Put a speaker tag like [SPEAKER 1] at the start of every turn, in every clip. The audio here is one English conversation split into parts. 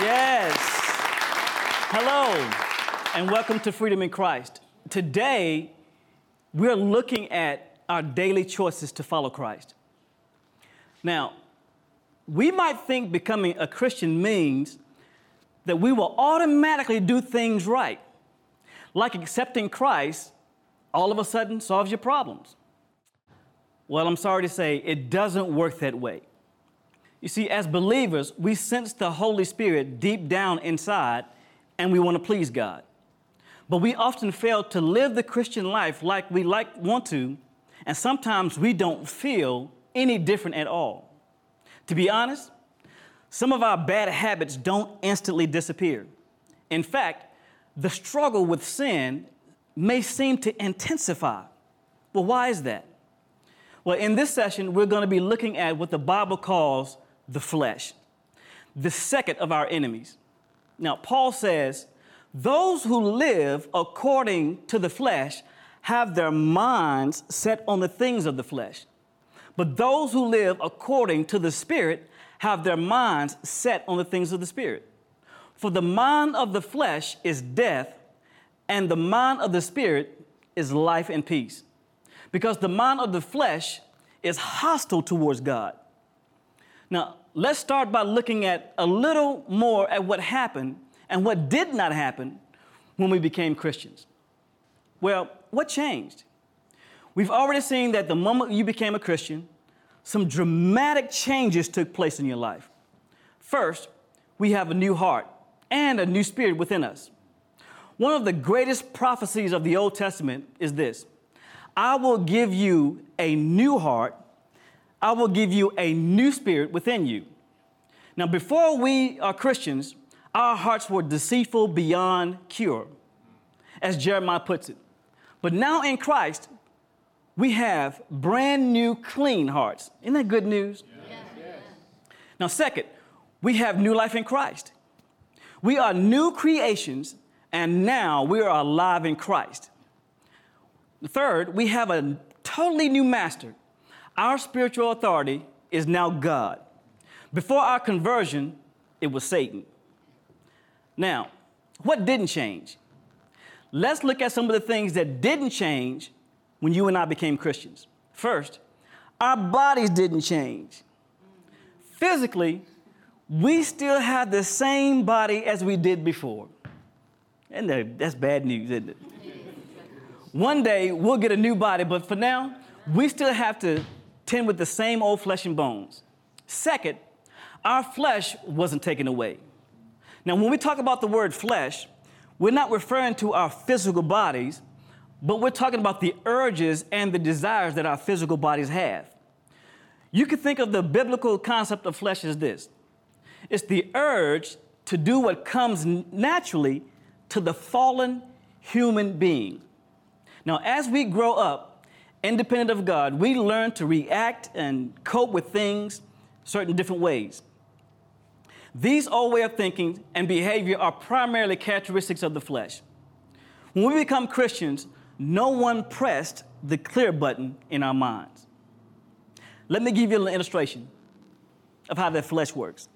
[SPEAKER 1] Yes. Hello, and welcome to Freedom in Christ. Today, we're looking at our daily choices to follow Christ. Now, we might think becoming a Christian means that we will automatically do things right, like accepting Christ all of a sudden solves your problems. Well, I'm sorry to say, it doesn't work that way. You see, as believers, we sense the Holy Spirit deep down inside and we want to please God. But we often fail to live the Christian life like we like want to, and sometimes we don't feel any different at all. To be honest, some of our bad habits don't instantly disappear. In fact, the struggle with sin may seem to intensify. Well, why is that? Well, in this session, we're going to be looking at what the Bible calls the flesh, the second of our enemies. Now, Paul says, Those who live according to the flesh have their minds set on the things of the flesh. But those who live according to the Spirit have their minds set on the things of the Spirit. For the mind of the flesh is death, and the mind of the Spirit is life and peace. Because the mind of the flesh is hostile towards God. Now, let's start by looking at a little more at what happened and what did not happen when we became Christians. Well, what changed? We've already seen that the moment you became a Christian, some dramatic changes took place in your life. First, we have a new heart and a new spirit within us. One of the greatest prophecies of the Old Testament is this I will give you a new heart I will give you a new spirit within you. Now, before we are Christians, our hearts were deceitful beyond cure, as Jeremiah puts it. But now in Christ, we have brand new, clean hearts. Isn't that good news? Yes. Yes. Now, second, we have new life in Christ. We are new creations, and now we are alive in Christ. Third, we have a totally new master our spiritual authority is now God. Before our conversion, it was Satan. Now, what didn't change? Let's look at some of the things that didn't change when you and I became Christians. First, our bodies didn't change. Physically, we still have the same body as we did before. And that's bad news, isn't it? One day we'll get a new body, but for now, we still have to tend with the same old flesh and bones. Second, our flesh wasn't taken away. Now, when we talk about the word flesh, we're not referring to our physical bodies, but we're talking about the urges and the desires that our physical bodies have. You can think of the biblical concept of flesh as this it's the urge to do what comes naturally to the fallen human being. Now, as we grow up, independent of God, we learn to react and cope with things certain different ways. These old way of thinking and behavior are primarily characteristics of the flesh. When we become Christians, no one pressed the clear button in our minds. Let me give you an illustration of how that flesh works.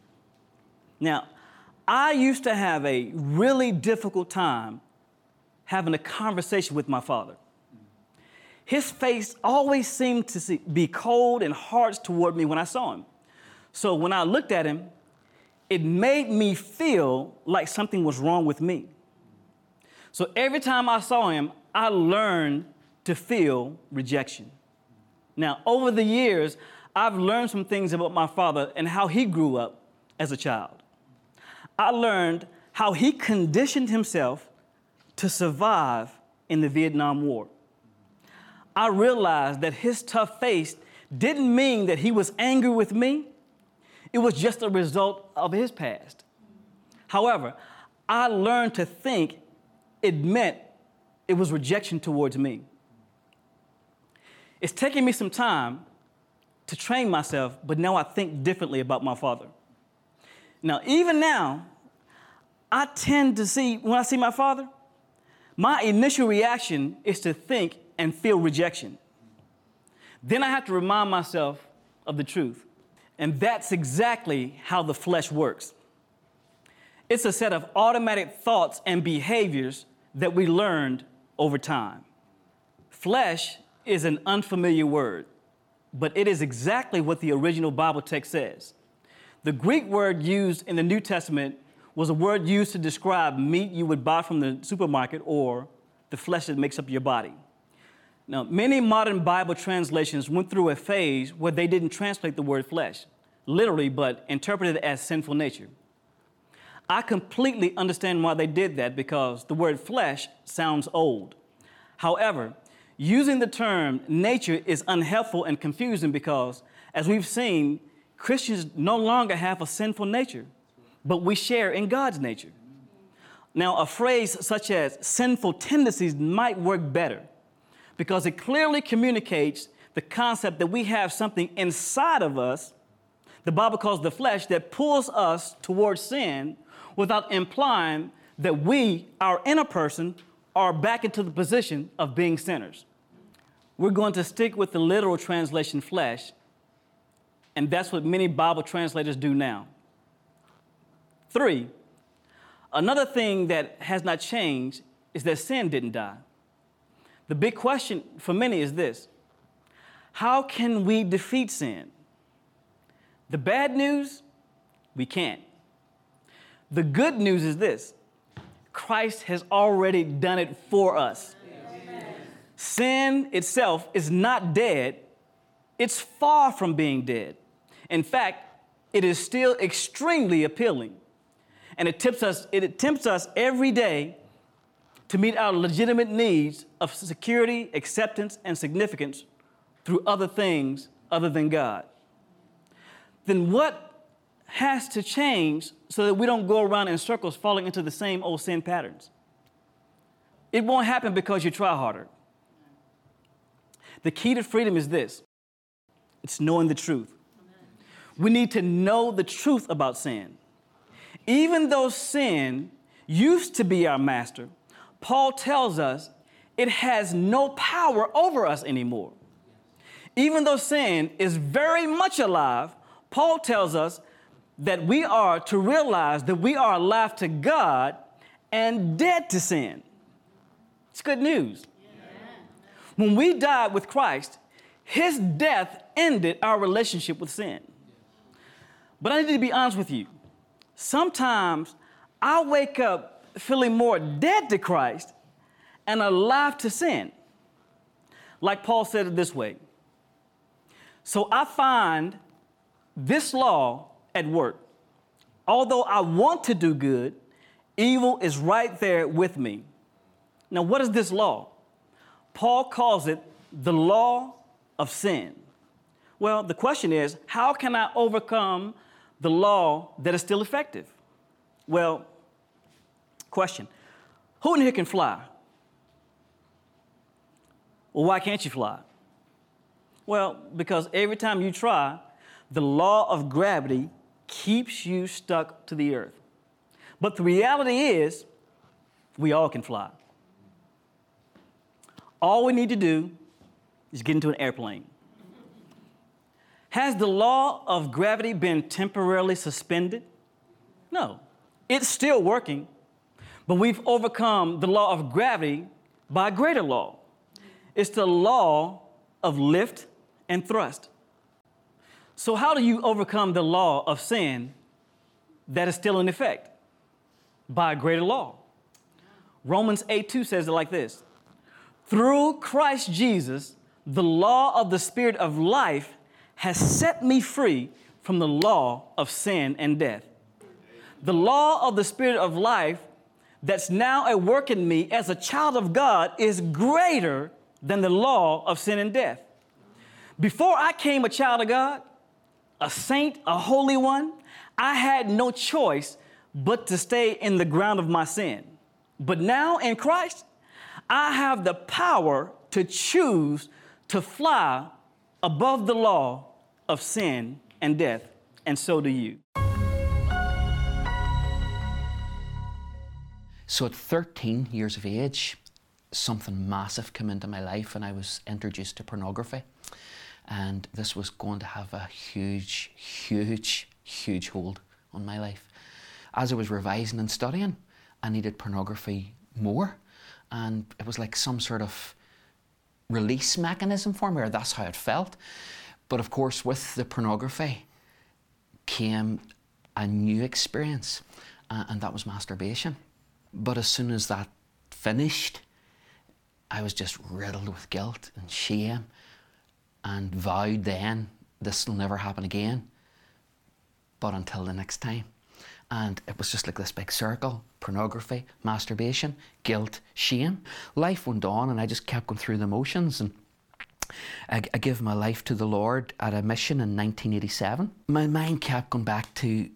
[SPEAKER 1] Now, I used to have a really difficult time having a conversation with my father. His face always seemed to be cold and harsh toward me when I saw him. So when I looked at him, it made me feel like something was wrong with me. So every time I saw him, I learned to feel rejection. Now, over the years, I've learned some things about my father and how he grew up as a child. I learned how he conditioned himself to survive in the Vietnam War. I realized that his tough face didn't mean that he was angry with me. It was just a result of his past. However, I learned to think it meant it was rejection towards me. It's taken me some time to train myself, but now I think differently about my father. Now, even now, I tend to see, when I see my father, my initial reaction is to think and feel rejection. Then I have to remind myself of the truth. And that's exactly how the flesh works. It's a set of automatic thoughts and behaviors that we learned over time. Flesh is an unfamiliar word, but it is exactly what the original Bible text says. The Greek word used in the New Testament was a word used to describe meat you would buy from the supermarket or the flesh that makes up your body. Now, many modern Bible translations went through a phase where they didn't translate the word flesh, literally, but interpreted it as sinful nature. I completely understand why they did that because the word flesh sounds old. However, using the term nature is unhelpful and confusing because, as we've seen, Christians no longer have a sinful nature, but we share in God's nature. Now, a phrase such as sinful tendencies might work better because it clearly communicates the concept that we have something inside of us, the Bible calls the flesh, that pulls us towards sin without implying that we, our inner person, are back into the position of being sinners. We're going to stick with the literal translation flesh, and that's what many Bible translators do now. Three, another thing that has not changed is that sin didn't die. The big question for many is this How can we defeat sin? The bad news, we can't. The good news is this Christ has already done it for us. Amen. Sin itself is not dead, it's far from being dead. In fact, it is still extremely appealing. And it, tips us, it tempts us every day to meet our legitimate needs of security, acceptance, and significance through other things other than God. Then what has to change so that we don't go around in circles falling into the same old sin patterns. It won't happen because you try harder. The key to freedom is this it's knowing the truth. We need to know the truth about sin. Even though sin used to be our master, Paul tells us it has no power over us anymore. Even though sin is very much alive, Paul tells us that we are to realize that we are alive to God and dead to sin. It's good news. When we died with Christ, his death ended our relationship with sin. But I need to be honest with you. Sometimes I wake up feeling more dead to Christ and alive to sin. Like Paul said it this way. So I find this law at work. Although I want to do good, evil is right there with me. Now, what is this law? Paul calls it the law of sin. Well, the question is how can I overcome the law that is still effective? Well, question who in here can fly? Well, why can't you fly? Well, because every time you try, the law of gravity keeps you stuck to the earth. But the reality is, we all can fly. All we need to do is get into an airplane. Has the law of gravity been temporarily suspended? No. It's still working, but we've overcome the law of gravity by a greater law. It's the law of lift and thrust. So, how do you overcome the law of sin that is still in effect? By a greater law. Romans 8 2 says it like this Through Christ Jesus, the law of the Spirit of life has set me free from the law of sin and death. The law of the Spirit of life that's now at work in me as a child of God is greater than the law of sin and death. Before I came a child of God, a saint, a holy one, I had no choice but to stay in the ground of my sin. But now in Christ, I have the power to choose to fly above the law of sin and death, and so do you.
[SPEAKER 2] So at 13 years of age, something massive came into my life and I was introduced to pornography. And this was going to have a huge, huge, huge hold on my life. As I was revising and studying, I needed pornography more. And it was like some sort of release mechanism for me, or that's how it felt. But of course, with the pornography came a new experience, and that was masturbation. But as soon as that finished, I was just riddled with guilt and shame and vowed then this will never happen again. But until the next time. And it was just like this big circle pornography, masturbation, guilt, shame. Life went on, and I just kept going through the motions. And I, I gave my life to the Lord at a mission in 1987. My mind kept going back to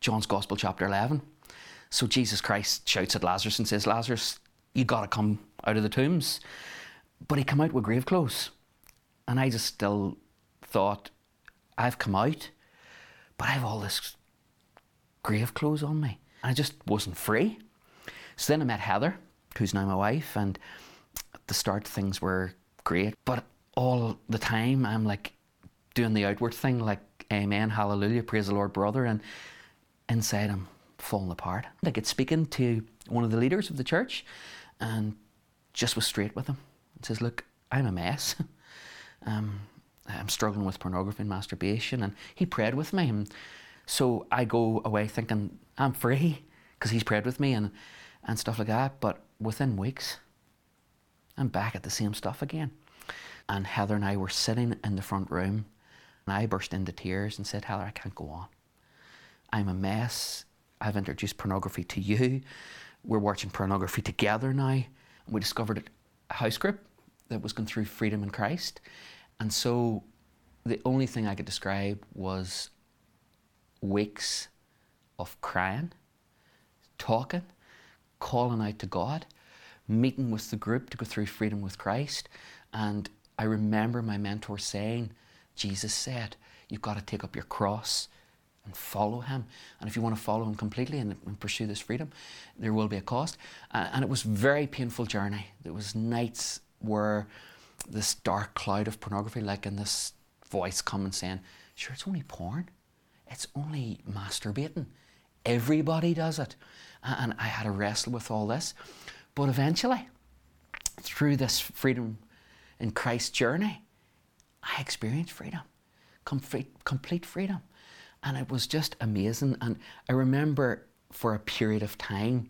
[SPEAKER 2] John's Gospel, chapter 11 so Jesus Christ shouts at Lazarus and says, Lazarus, you got to come out of the tombs. But he come out with grave clothes. And I just still thought, I've come out, but I have all this grave clothes on me. And I just wasn't free. So then I met Heather, who's now my wife, and at the start things were great. But all the time I'm like doing the outward thing, like amen, hallelujah, praise the Lord, brother. And inside I'm falling apart. I get speaking to one of the leaders of the church and just was straight with him and says, Look, I'm a mess. um, I'm struggling with pornography and masturbation. And he prayed with me. And so I go away thinking, I'm free because he's prayed with me and, and stuff like that. But within weeks, I'm back at the same stuff again. And Heather and I were sitting in the front room and I burst into tears and said, Heather, I can't go on. I'm a mess. I've introduced pornography to you. We're watching pornography together now. And We discovered it a house group that was going through Freedom in Christ. And so the only thing I could describe was weeks of crying, talking, calling out to God, meeting with the group to go through Freedom with Christ. And I remember my mentor saying, Jesus said, You've got to take up your cross and follow him. And if you want to follow him completely and, and pursue this freedom, there will be a cost. And it was a very painful journey. There was nights where this dark cloud of pornography, like in this voice coming saying, sure, it's only porn. It's only masturbating. Everybody does it. And I had to wrestle with all this. But eventually, through this freedom in Christ journey, I experienced freedom, complete, complete freedom. And it was just amazing. And I remember for a period of time,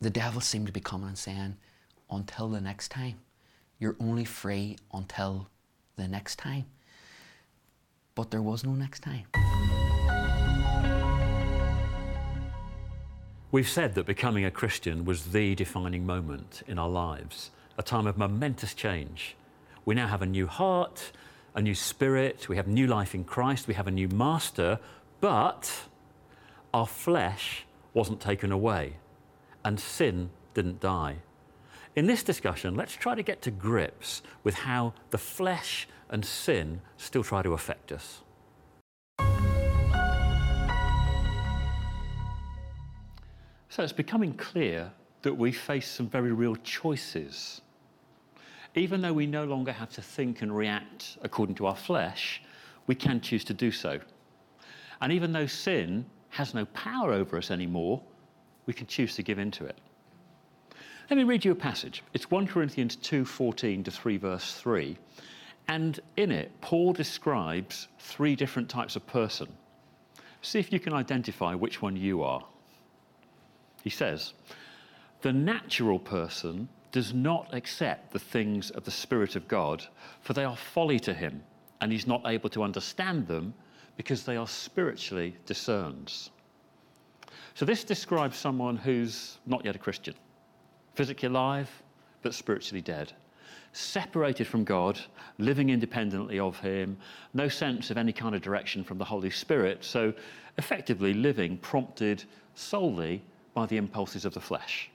[SPEAKER 2] the devil seemed to be coming and saying, until the next time. You're only free until the next time. But there was no next time.
[SPEAKER 3] We've said that becoming a Christian was the defining moment in our lives, a time of momentous change. We now have a new heart, a new spirit, we have new life in Christ, we have a new master, but our flesh wasn't taken away and sin didn't die. In this discussion, let's try to get to grips with how the flesh and sin still try to affect us. So it's becoming clear that we face some very real choices even though we no longer have to think and react according to our flesh, we can choose to do so. And even though sin has no power over us anymore, we can choose to give in to it. Let me read you a passage. It's 1 Corinthians 2:14 to 3 verse 3. And in it, Paul describes three different types of person. See if you can identify which one you are. He says, The natural person does not accept the things of the Spirit of God, for they are folly to him, and he's not able to understand them because they are spiritually discerned. So, this describes someone who's not yet a Christian, physically alive, but spiritually dead, separated from God, living independently of Him, no sense of any kind of direction from the Holy Spirit, so effectively living prompted solely by the impulses of the flesh.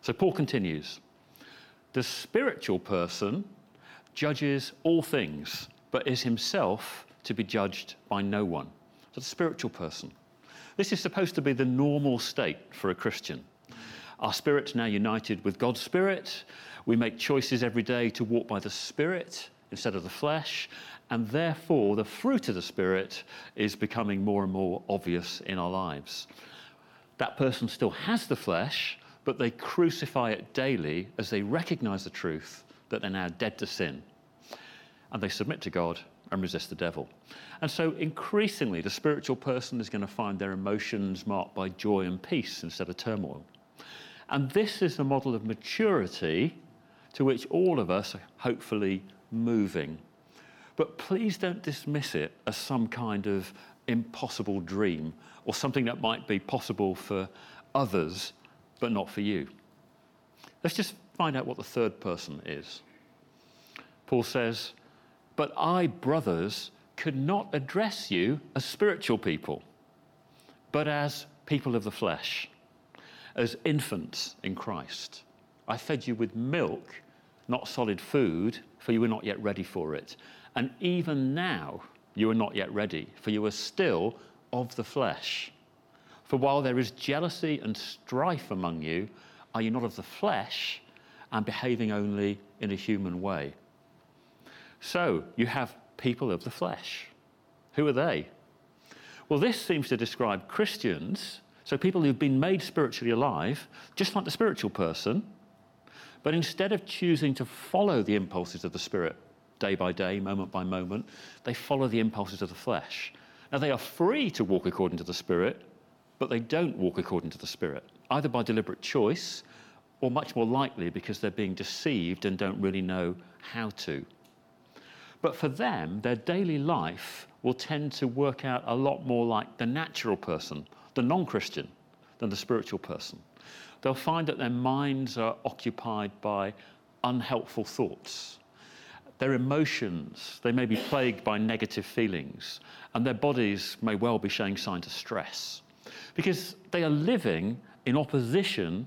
[SPEAKER 3] So, Paul continues. The spiritual person judges all things, but is himself to be judged by no one. So the spiritual person. This is supposed to be the normal state for a Christian. Our spirit's now united with God's spirit. We make choices every day to walk by the spirit instead of the flesh. And therefore, the fruit of the spirit is becoming more and more obvious in our lives. That person still has the flesh, but they crucify it daily as they recognize the truth that they're now dead to sin. And they submit to God and resist the devil. And so, increasingly, the spiritual person is going to find their emotions marked by joy and peace instead of turmoil. And this is the model of maturity to which all of us are hopefully moving. But please don't dismiss it as some kind of impossible dream or something that might be possible for others but not for you. Let's just find out what the third person is. Paul says, But I, brothers, could not address you as spiritual people, but as people of the flesh, as infants in Christ. I fed you with milk, not solid food, for you were not yet ready for it. And even now, you are not yet ready, for you are still of the flesh. For while there is jealousy and strife among you, are you not of the flesh and behaving only in a human way? So you have people of the flesh. Who are they? Well, this seems to describe Christians, so people who've been made spiritually alive, just like the spiritual person, but instead of choosing to follow the impulses of the Spirit day by day, moment by moment, they follow the impulses of the flesh. Now, they are free to walk according to the Spirit, but they don't walk according to the Spirit, either by deliberate choice or much more likely because they're being deceived and don't really know how to. But for them, their daily life will tend to work out a lot more like the natural person, the non Christian, than the spiritual person. They'll find that their minds are occupied by unhelpful thoughts. Their emotions, they may be plagued by negative feelings, and their bodies may well be showing signs of stress because they are living in opposition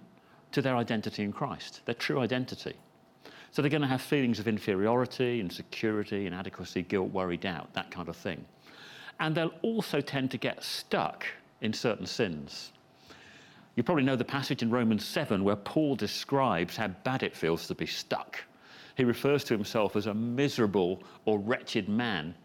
[SPEAKER 3] to their identity in Christ, their true identity. So they're going to have feelings of inferiority, insecurity, inadequacy, guilt, worry, doubt, that kind of thing. And they'll also tend to get stuck in certain sins. You probably know the passage in Romans 7 where Paul describes how bad it feels to be stuck. He refers to himself as a miserable or wretched man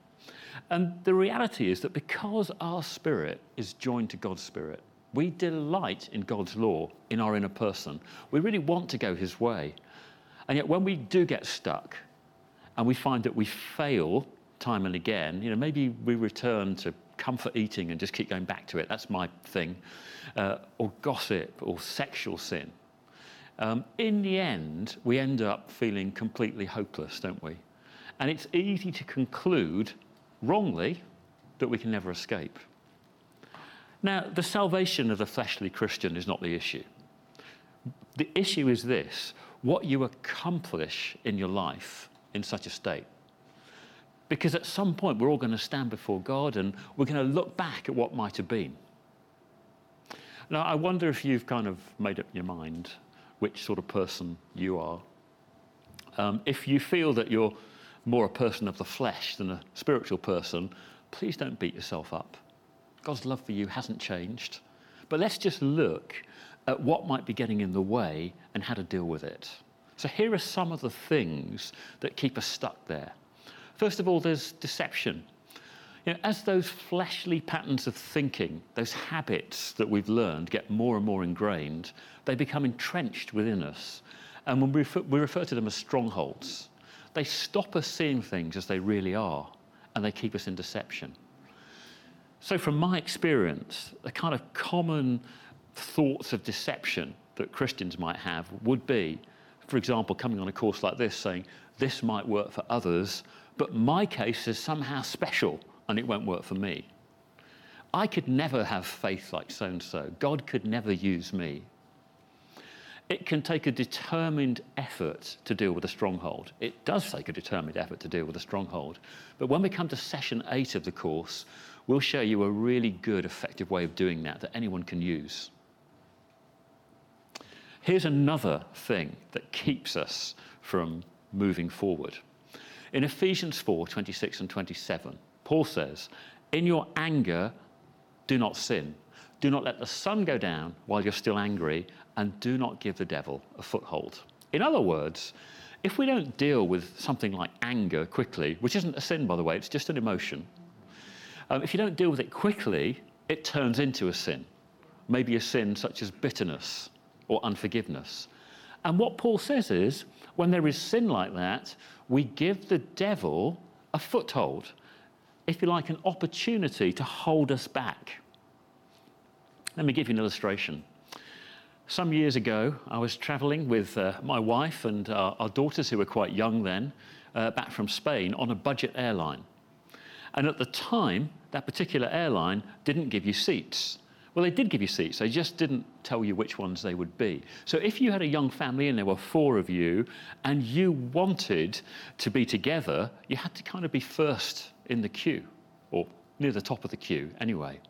[SPEAKER 3] and the reality is that because our spirit is joined to God's spirit, we delight in God's law in our inner person. We really want to go His way. And yet, when we do get stuck and we find that we fail time and again, you know, maybe we return to comfort eating and just keep going back to it. That's my thing. Uh, or gossip or sexual sin. Um, in the end, we end up feeling completely hopeless, don't we? And it's easy to conclude wrongly that we can never escape. Now, the salvation of the fleshly Christian is not the issue. The issue is this what you accomplish in your life in such a state. Because at some point, we're all going to stand before God and we're going to look back at what might have been. Now, I wonder if you've kind of made up your mind which sort of person you are. Um, if you feel that you're more a person of the flesh than a spiritual person, please don't beat yourself up. God's love for you hasn't changed. But let's just look at what might be getting in the way and how to deal with it. So here are some of the things that keep us stuck there. First of all, there's deception. You know, as those fleshly patterns of thinking, those habits that we've learned get more and more ingrained, they become entrenched within us. And when we refer, we refer to them as strongholds. They stop us seeing things as they really are, and they keep us in deception. So, from my experience, the kind of common thoughts of deception that Christians might have would be, for example, coming on a course like this saying, this might work for others, but my case is somehow special and it won't work for me. I could never have faith like so and so. God could never use me. It can take a determined effort to deal with a stronghold. It does take a determined effort to deal with a stronghold. But when we come to session eight of the course, we'll show you a really good, effective way of doing that that anyone can use. Here's another thing that keeps us from moving forward. In Ephesians 4 26 and 27, Paul says, In your anger, do not sin. Do not let the sun go down while you're still angry, and do not give the devil a foothold. In other words, if we don't deal with something like anger quickly, which isn't a sin, by the way, it's just an emotion, um, if you don't deal with it quickly, it turns into a sin. Maybe a sin such as bitterness or unforgiveness. And what Paul says is when there is sin like that, we give the devil a foothold, if you like, an opportunity to hold us back. Let me give you an illustration. Some years ago, I was traveling with uh, my wife and our daughters, who were quite young then, uh, back from Spain on a budget airline. And at the time, that particular airline didn't give you seats. Well, they did give you seats, they just didn't tell you which ones they would be. So if you had a young family and there were four of you and you wanted to be together, you had to kind of be first in the queue, or near the top of the queue anyway.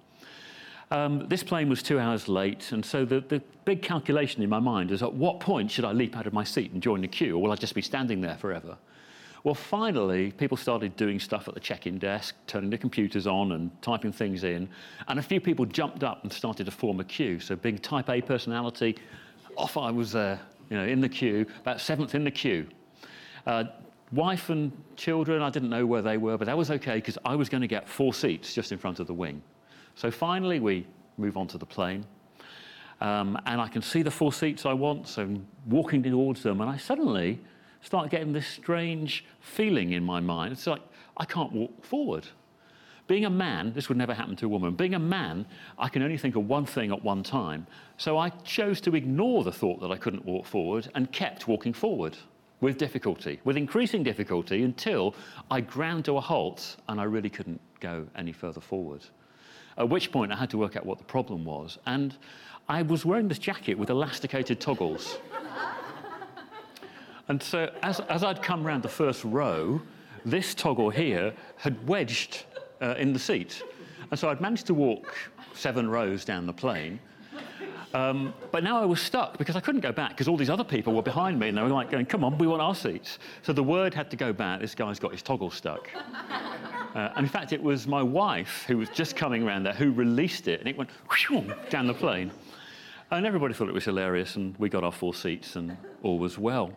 [SPEAKER 3] Um, this plane was two hours late, and so the, the big calculation in my mind is at what point should I leap out of my seat and join the queue, or will I just be standing there forever? Well, finally, people started doing stuff at the check-in desk, turning the computers on and typing things in, and a few people jumped up and started to form a queue. So, being Type A personality, off I was there, you know, in the queue, about seventh in the queue. Uh, wife and children, I didn't know where they were, but that was okay because I was going to get four seats just in front of the wing. So finally, we move on to the plane. Um, and I can see the four seats I want, so I'm walking towards them, and I suddenly start getting this strange feeling in my mind. It's like I can't walk forward. Being a man, this would never happen to a woman. Being a man, I can only think of one thing at one time. So I chose to ignore the thought that I couldn't walk forward and kept walking forward with difficulty, with increasing difficulty, until I ground to a halt and I really couldn't go any further forward. At which point I had to work out what the problem was. And I was wearing this jacket with elasticated toggles. And so as, as I'd come round the first row, this toggle here had wedged uh, in the seat. And so I'd managed to walk seven rows down the plane. Um, but now I was stuck because I couldn't go back because all these other people were behind me and they were like going, come on, we want our seats. So the word had to go back, this guy's got his toggle stuck. Uh, and in fact, it was my wife who was just coming around there who released it and it went down the plane. And everybody thought it was hilarious and we got our four seats and all was well.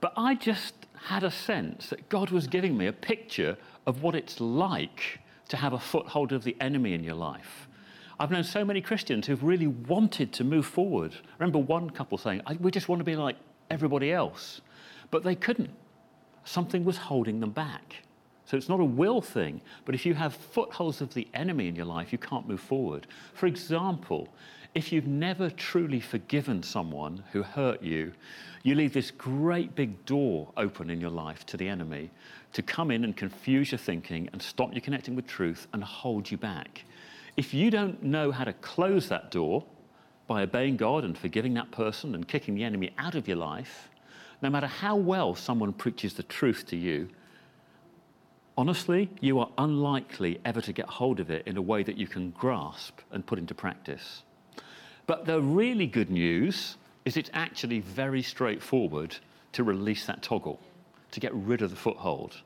[SPEAKER 3] But I just had a sense that God was giving me a picture of what it's like to have a foothold of the enemy in your life. I've known so many Christians who've really wanted to move forward. I remember one couple saying, We just want to be like everybody else. But they couldn't. Something was holding them back. So it's not a will thing, but if you have footholds of the enemy in your life, you can't move forward. For example, if you've never truly forgiven someone who hurt you, you leave this great big door open in your life to the enemy to come in and confuse your thinking and stop you connecting with truth and hold you back. If you don't know how to close that door by obeying God and forgiving that person and kicking the enemy out of your life, no matter how well someone preaches the truth to you, honestly, you are unlikely ever to get hold of it in a way that you can grasp and put into practice. But the really good news is it's actually very straightforward to release that toggle, to get rid of the foothold.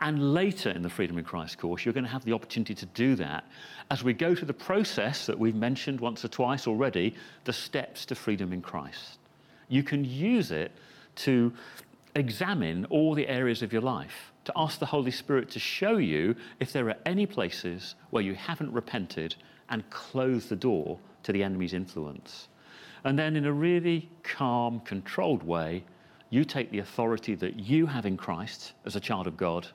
[SPEAKER 3] And later in the Freedom in Christ course, you're going to have the opportunity to do that as we go through the process that we've mentioned once or twice already the steps to freedom in Christ. You can use it to examine all the areas of your life, to ask the Holy Spirit to show you if there are any places where you haven't repented and closed the door to the enemy's influence. And then, in a really calm, controlled way, you take the authority that you have in Christ as a child of God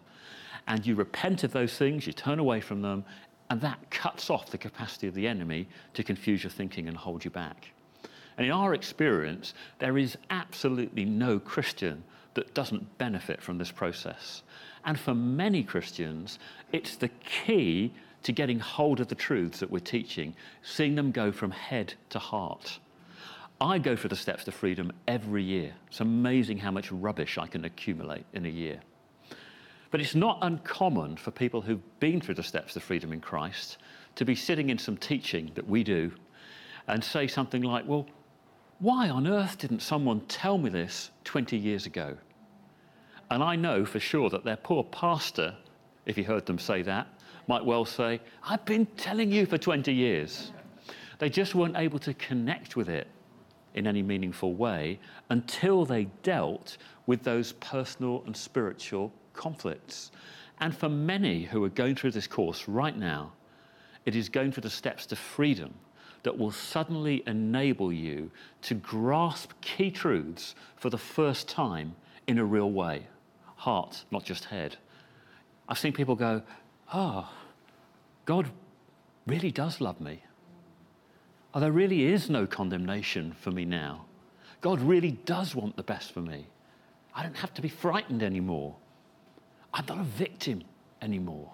[SPEAKER 3] and you repent of those things, you turn away from them, and that cuts off the capacity of the enemy to confuse your thinking and hold you back. And in our experience, there is absolutely no Christian that doesn't benefit from this process. And for many Christians, it's the key to getting hold of the truths that we're teaching, seeing them go from head to heart. I go through the steps to freedom every year. It's amazing how much rubbish I can accumulate in a year. But it's not uncommon for people who've been through the steps to freedom in Christ to be sitting in some teaching that we do and say something like, Well, why on earth didn't someone tell me this 20 years ago? And I know for sure that their poor pastor, if he heard them say that, might well say, I've been telling you for 20 years. They just weren't able to connect with it in any meaningful way until they dealt with those personal and spiritual conflicts. And for many who are going through this course right now, it is going through the steps to freedom that will suddenly enable you to grasp key truths for the first time in a real way. Heart, not just head. I've seen people go, Oh, God really does love me. Oh, there really is no condemnation for me now. God really does want the best for me. I don't have to be frightened anymore. I'm not a victim anymore.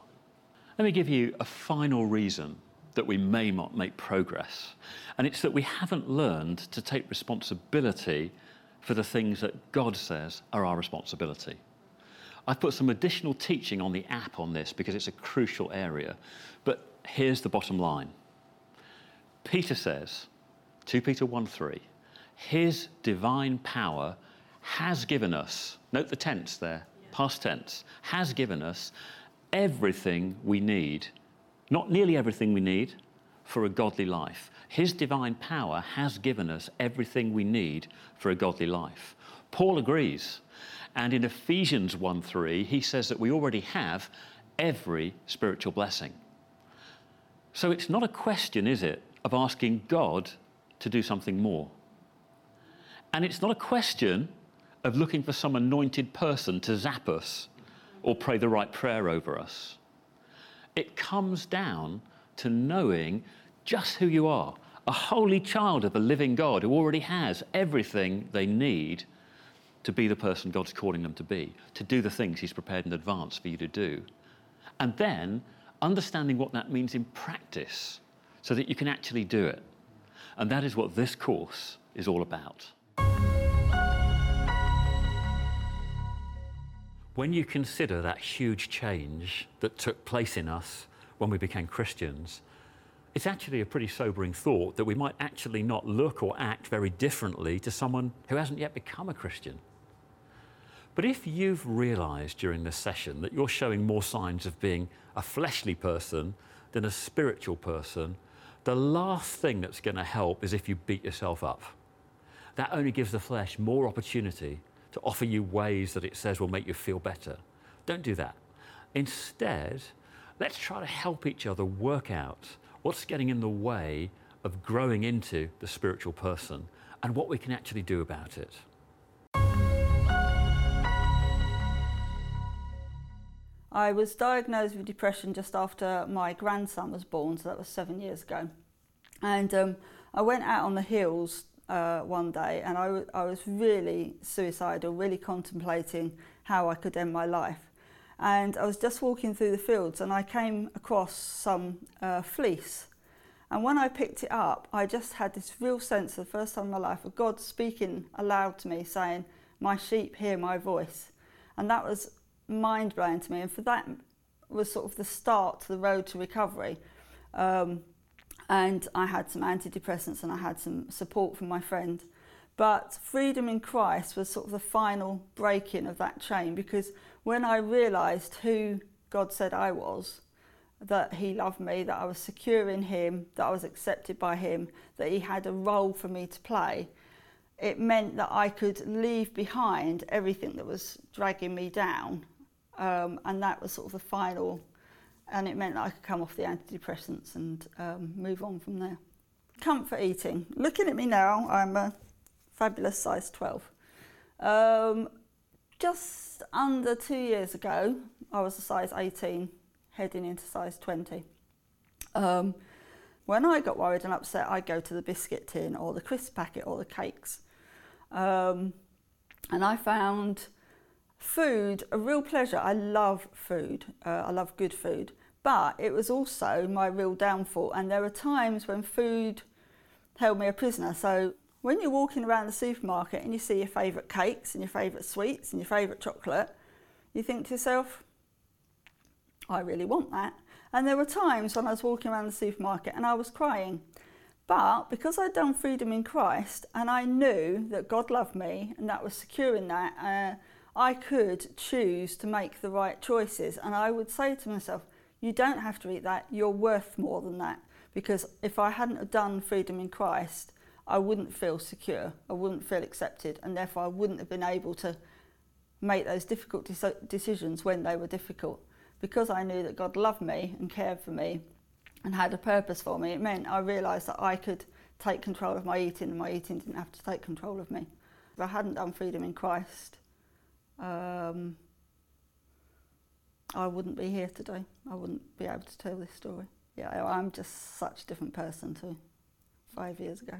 [SPEAKER 3] Let me give you a final reason that we may not make progress, and it's that we haven't learned to take responsibility for the things that God says are our responsibility. I've put some additional teaching on the app on this because it's a crucial area, but here's the bottom line. Peter says, 2 Peter 1 3, his divine power has given us, note the tense there, past tense, has given us everything we need, not nearly everything we need, for a godly life. His divine power has given us everything we need for a godly life. Paul agrees. And in Ephesians 1 3, he says that we already have every spiritual blessing. So it's not a question, is it, of asking God to do something more. And it's not a question of looking for some anointed person to zap us or pray the right prayer over us. It comes down to knowing just who you are a holy child of the living God who already has everything they need to be the person God's calling them to be, to do the things He's prepared in advance for you to do. And then understanding what that means in practice so that you can actually do it. And that is what this course is all about. When you consider that huge change that took place in us when we became Christians, it's actually a pretty sobering thought that we might actually not look or act very differently to someone who hasn't yet become a Christian. But if you've realized during this session that you're showing more signs of being a fleshly person than a spiritual person, the last thing that's going to help is if you beat yourself up. That only gives the flesh more opportunity to offer you ways that it says will make you feel better. Don't do that. Instead, let's try to help each other work out what's getting in the way of growing into the spiritual person and what we can actually do about it.
[SPEAKER 4] I was diagnosed with depression just after my grandson was born, so that was seven years ago. And um, I went out on the hills uh, one day and I, w- I was really suicidal, really contemplating how I could end my life. And I was just walking through the fields and I came across some uh, fleece. And when I picked it up, I just had this real sense, the first time in my life, of God speaking aloud to me, saying, My sheep hear my voice. And that was mind blowing to me. And for that was sort of the start to the road to recovery. Um, and I had some antidepressants and I had some support from my friend. But freedom in Christ was sort of the final breaking of that chain because when I realised who God said I was, that He loved me, that I was secure in Him, that I was accepted by Him, that He had a role for me to play, it meant that I could leave behind everything that was dragging me down. Um, and that was sort of the final and it meant that I could come off the antidepressants and um, move on from there. Comfort eating. Looking at me now, I'm a fabulous size 12. Um, just under two years ago, I was a size 18, heading into size 20. Um, when I got worried and upset, I'd go to the biscuit tin or the crisp packet or the cakes. Um, and I found food a real pleasure. I love food, uh, I love good food, but it was also my real downfall. And there are times when food held me a prisoner. So when you're walking around the supermarket and you see your favourite cakes and your favourite sweets and your favourite chocolate, you think to yourself, I really want that. And there were times when I was walking around the supermarket and I was crying. But because I'd done freedom in Christ and I knew that God loved me and that was secure in that, uh, I could choose to make the right choices. And I would say to myself, You don't have to eat that. You're worth more than that. Because if I hadn't done freedom in Christ, I wouldn't feel secure. I wouldn't feel accepted, and therefore I wouldn't have been able to make those difficult decisions when they were difficult. Because I knew that God loved me and cared for me and had a purpose for me, it meant I realised that I could take control of my eating and my eating didn't have to take control of me. If I hadn't done freedom in Christ, um, I wouldn't be here today. I wouldn't be able to tell this story. Yeah, I'm just such a different person to five years ago.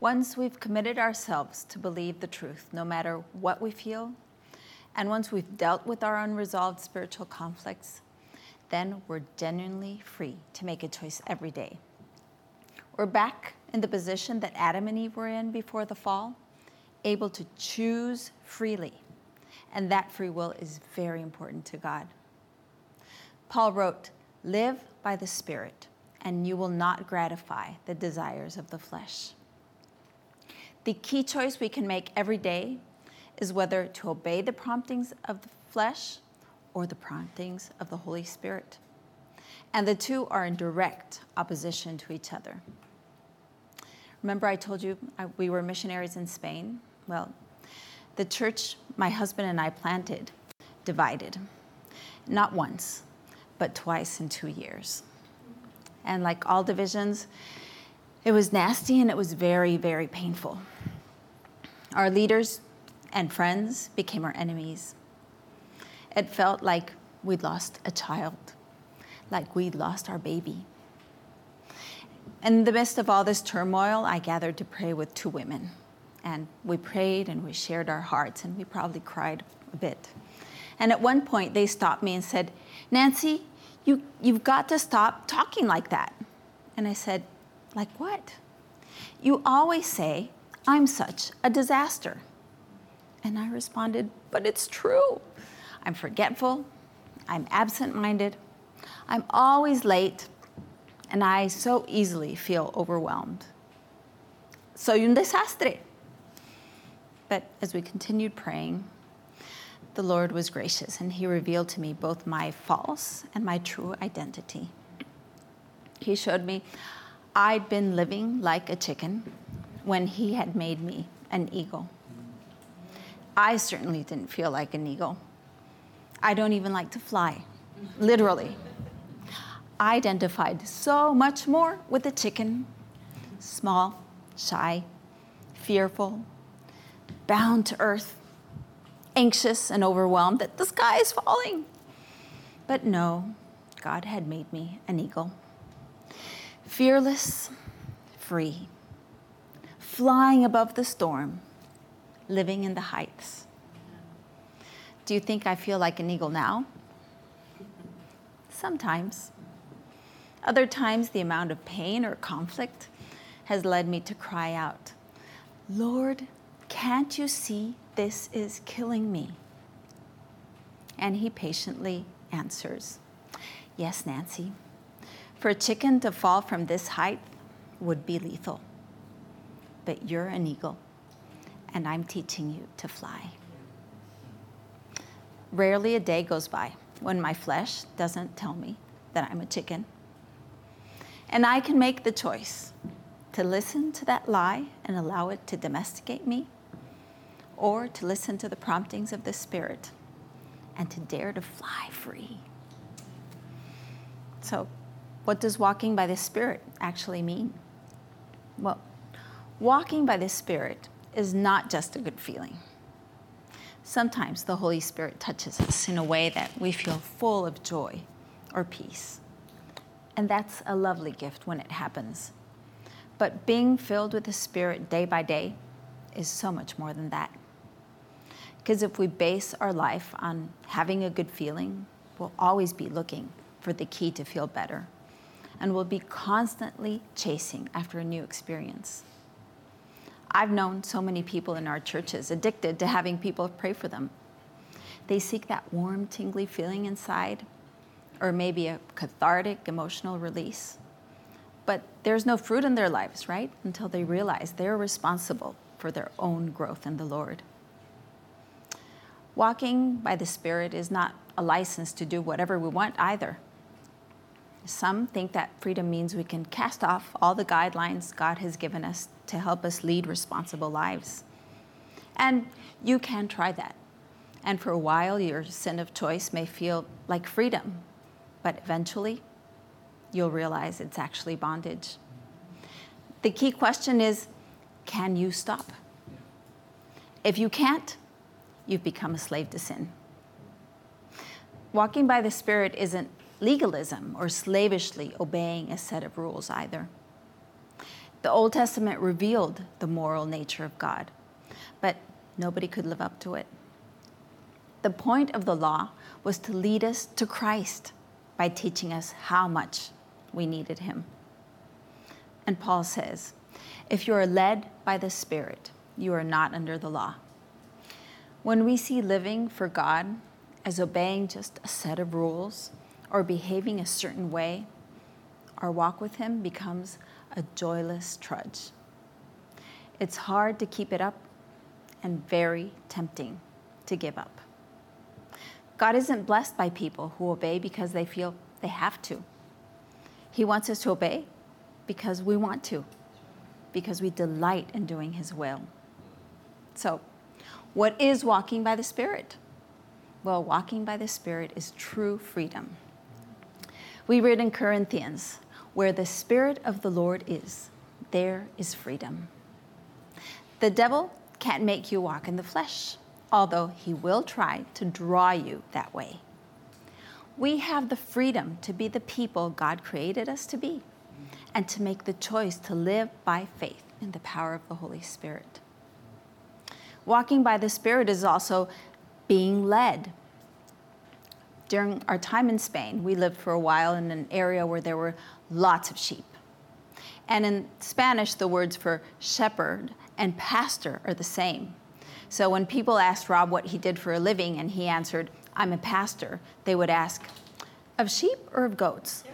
[SPEAKER 5] Once we've committed ourselves to believe the truth, no matter what we feel, and once we've dealt with our unresolved spiritual conflicts, then we're genuinely free to make a choice every day. We're back in the position that Adam and Eve were in before the fall, able to choose freely. And that free will is very important to God. Paul wrote, Live by the Spirit, and you will not gratify the desires of the flesh. The key choice we can make every day is whether to obey the promptings of the flesh or the promptings of the Holy Spirit. And the two are in direct opposition to each other. Remember, I told you I, we were missionaries in Spain? Well, the church my husband and I planted divided. Not once, but twice in two years. And like all divisions, it was nasty and it was very, very painful. Our leaders and friends became our enemies. It felt like we'd lost a child, like we'd lost our baby. In the midst of all this turmoil, I gathered to pray with two women. And we prayed and we shared our hearts, and we probably cried a bit. And at one point, they stopped me and said, Nancy, you, you've got to stop talking like that. And I said, Like what? You always say, I'm such a disaster. And I responded, But it's true. I'm forgetful. I'm absent minded. I'm always late. And I so easily feel overwhelmed. Soy un desastre. But as we continued praying, the Lord was gracious and He revealed to me both my false and my true identity. He showed me I'd been living like a chicken when He had made me an eagle. I certainly didn't feel like an eagle. I don't even like to fly, literally. Identified so much more with the chicken small, shy, fearful, bound to earth anxious and overwhelmed that the sky is falling. But no, God had made me an eagle. Fearless, free, flying above the storm, living in the heights. Do you think I feel like an eagle now? Sometimes. Other times, the amount of pain or conflict has led me to cry out, Lord, can't you see this is killing me. And he patiently answers, Yes, Nancy. For a chicken to fall from this height would be lethal. But you're an eagle, and I'm teaching you to fly. Rarely a day goes by when my flesh doesn't tell me that I'm a chicken. And I can make the choice to listen to that lie and allow it to domesticate me or to listen to the promptings of the Spirit and to dare to fly free. So, what does walking by the Spirit actually mean? Well, walking by the Spirit is not just a good feeling. Sometimes the Holy Spirit touches us in a way that we feel full of joy or peace. And that's a lovely gift when it happens. But being filled with the Spirit day by day is so much more than that. Because if we base our life on having a good feeling, we'll always be looking for the key to feel better. And we'll be constantly chasing after a new experience. I've known so many people in our churches addicted to having people pray for them. They seek that warm, tingly feeling inside, or maybe a cathartic emotional release. But there's no fruit in their lives, right? Until they realize they're responsible for their own growth in the Lord. Walking by the Spirit is not a license to do whatever we want either. Some think that freedom means we can cast off all the guidelines God has given us to help us lead responsible lives. And you can try that. And for a while, your sin of choice may feel like freedom, but eventually, you'll realize it's actually bondage. The key question is can you stop? If you can't, you've become a slave to sin. Walking by the Spirit isn't legalism or slavishly obeying a set of rules either. The Old Testament revealed the moral nature of God, but nobody could live up to it. The point of the law was to lead us to Christ by teaching us how much we needed him. And Paul says, if you are led by the Spirit, you are not under the law. When we see living for God as obeying just a set of rules or behaving a certain way, our walk with Him becomes a joyless trudge. It's hard to keep it up and very tempting to give up. God isn't blessed by people who obey because they feel they have to. He wants us to obey because we want to, because we delight in doing His will. So, what is walking by the Spirit? Well, walking by the Spirit is true freedom. We read in Corinthians, where the Spirit of the Lord is, there is freedom. The devil can't make you walk in the flesh, although he will try to draw you that way we have the freedom to be the people God created us to be and to make the choice to live by faith in the power of the Holy Spirit. Walking by the Spirit is also being led. During our time in Spain, we lived for a while in an area where there were lots of sheep. And in Spanish, the words for shepherd and pastor are the same. So when people asked Rob what he did for a living and he answered, I'm a pastor, they would ask, of sheep or of goats?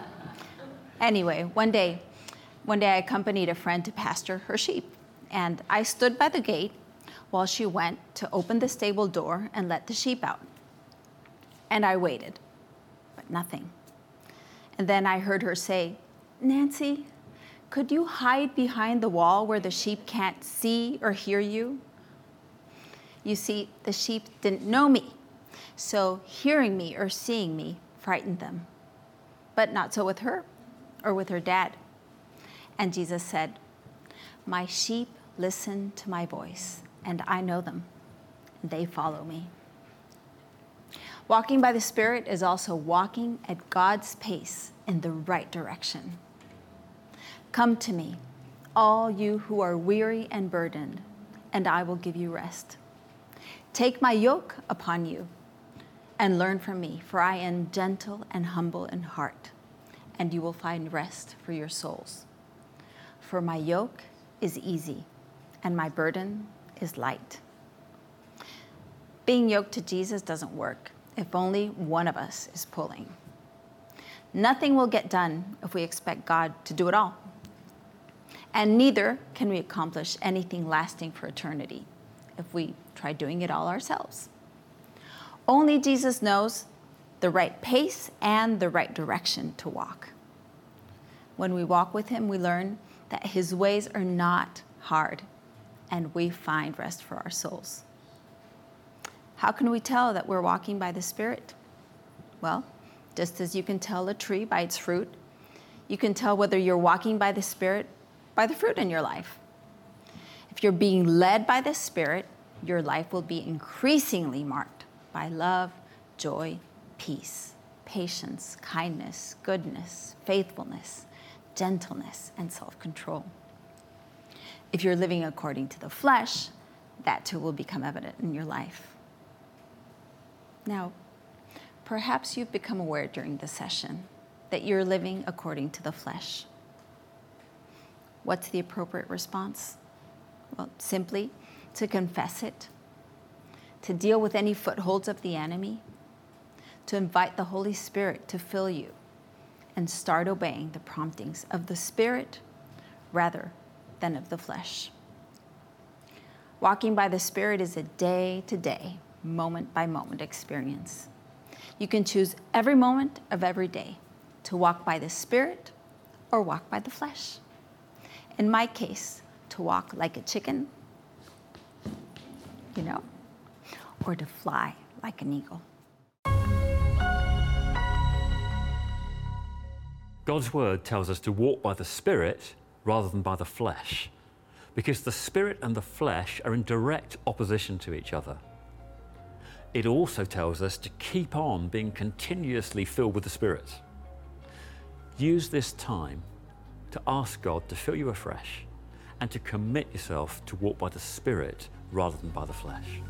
[SPEAKER 5] anyway, one day, one day I accompanied a friend to pasture her sheep, and I stood by the gate while she went to open the stable door and let the sheep out. And I waited, but nothing. And then I heard her say, Nancy, could you hide behind the wall where the sheep can't see or hear you? You see, the sheep didn't know me, so hearing me or seeing me frightened them. But not so with her or with her dad. And Jesus said, My sheep listen to my voice, and I know them, they follow me. Walking by the Spirit is also walking at God's pace in the right direction. Come to me, all you who are weary and burdened, and I will give you rest. Take my yoke upon you and learn from me, for I am gentle and humble in heart, and you will find rest for your souls. For my yoke is easy, and my burden is light. Being yoked to Jesus doesn't work if only one of us is pulling. Nothing will get done if we expect God to do it all. And neither can we accomplish anything lasting for eternity if we try doing it all ourselves. Only Jesus knows the right pace and the right direction to walk. When we walk with Him, we learn that His ways are not hard, and we find rest for our souls. How can we tell that we're walking by the Spirit? Well, just as you can tell a tree by its fruit, you can tell whether you're walking by the Spirit by the fruit in your life. If you're being led by the Spirit, your life will be increasingly marked by love, joy, peace, patience, kindness, goodness, faithfulness, gentleness, and self control. If you're living according to the flesh, that too will become evident in your life. Now, perhaps you've become aware during the session that you're living according to the flesh. What's the appropriate response? Well, simply to confess it, to deal with any footholds of the enemy, to invite the Holy Spirit to fill you, and start obeying the promptings of the Spirit rather than of the flesh. Walking by the Spirit is a day to day, moment by moment experience. You can choose every moment of every day to walk by the Spirit or walk by the flesh. In my case, to walk like a chicken, you know, or to fly like an eagle.
[SPEAKER 3] God's word tells us to walk by the Spirit rather than by the flesh, because the Spirit and the flesh are in direct opposition to each other. It also tells us to keep on being continuously filled with the Spirit. Use this time to ask God to fill you afresh and to commit yourself to walk by the Spirit rather than by the flesh.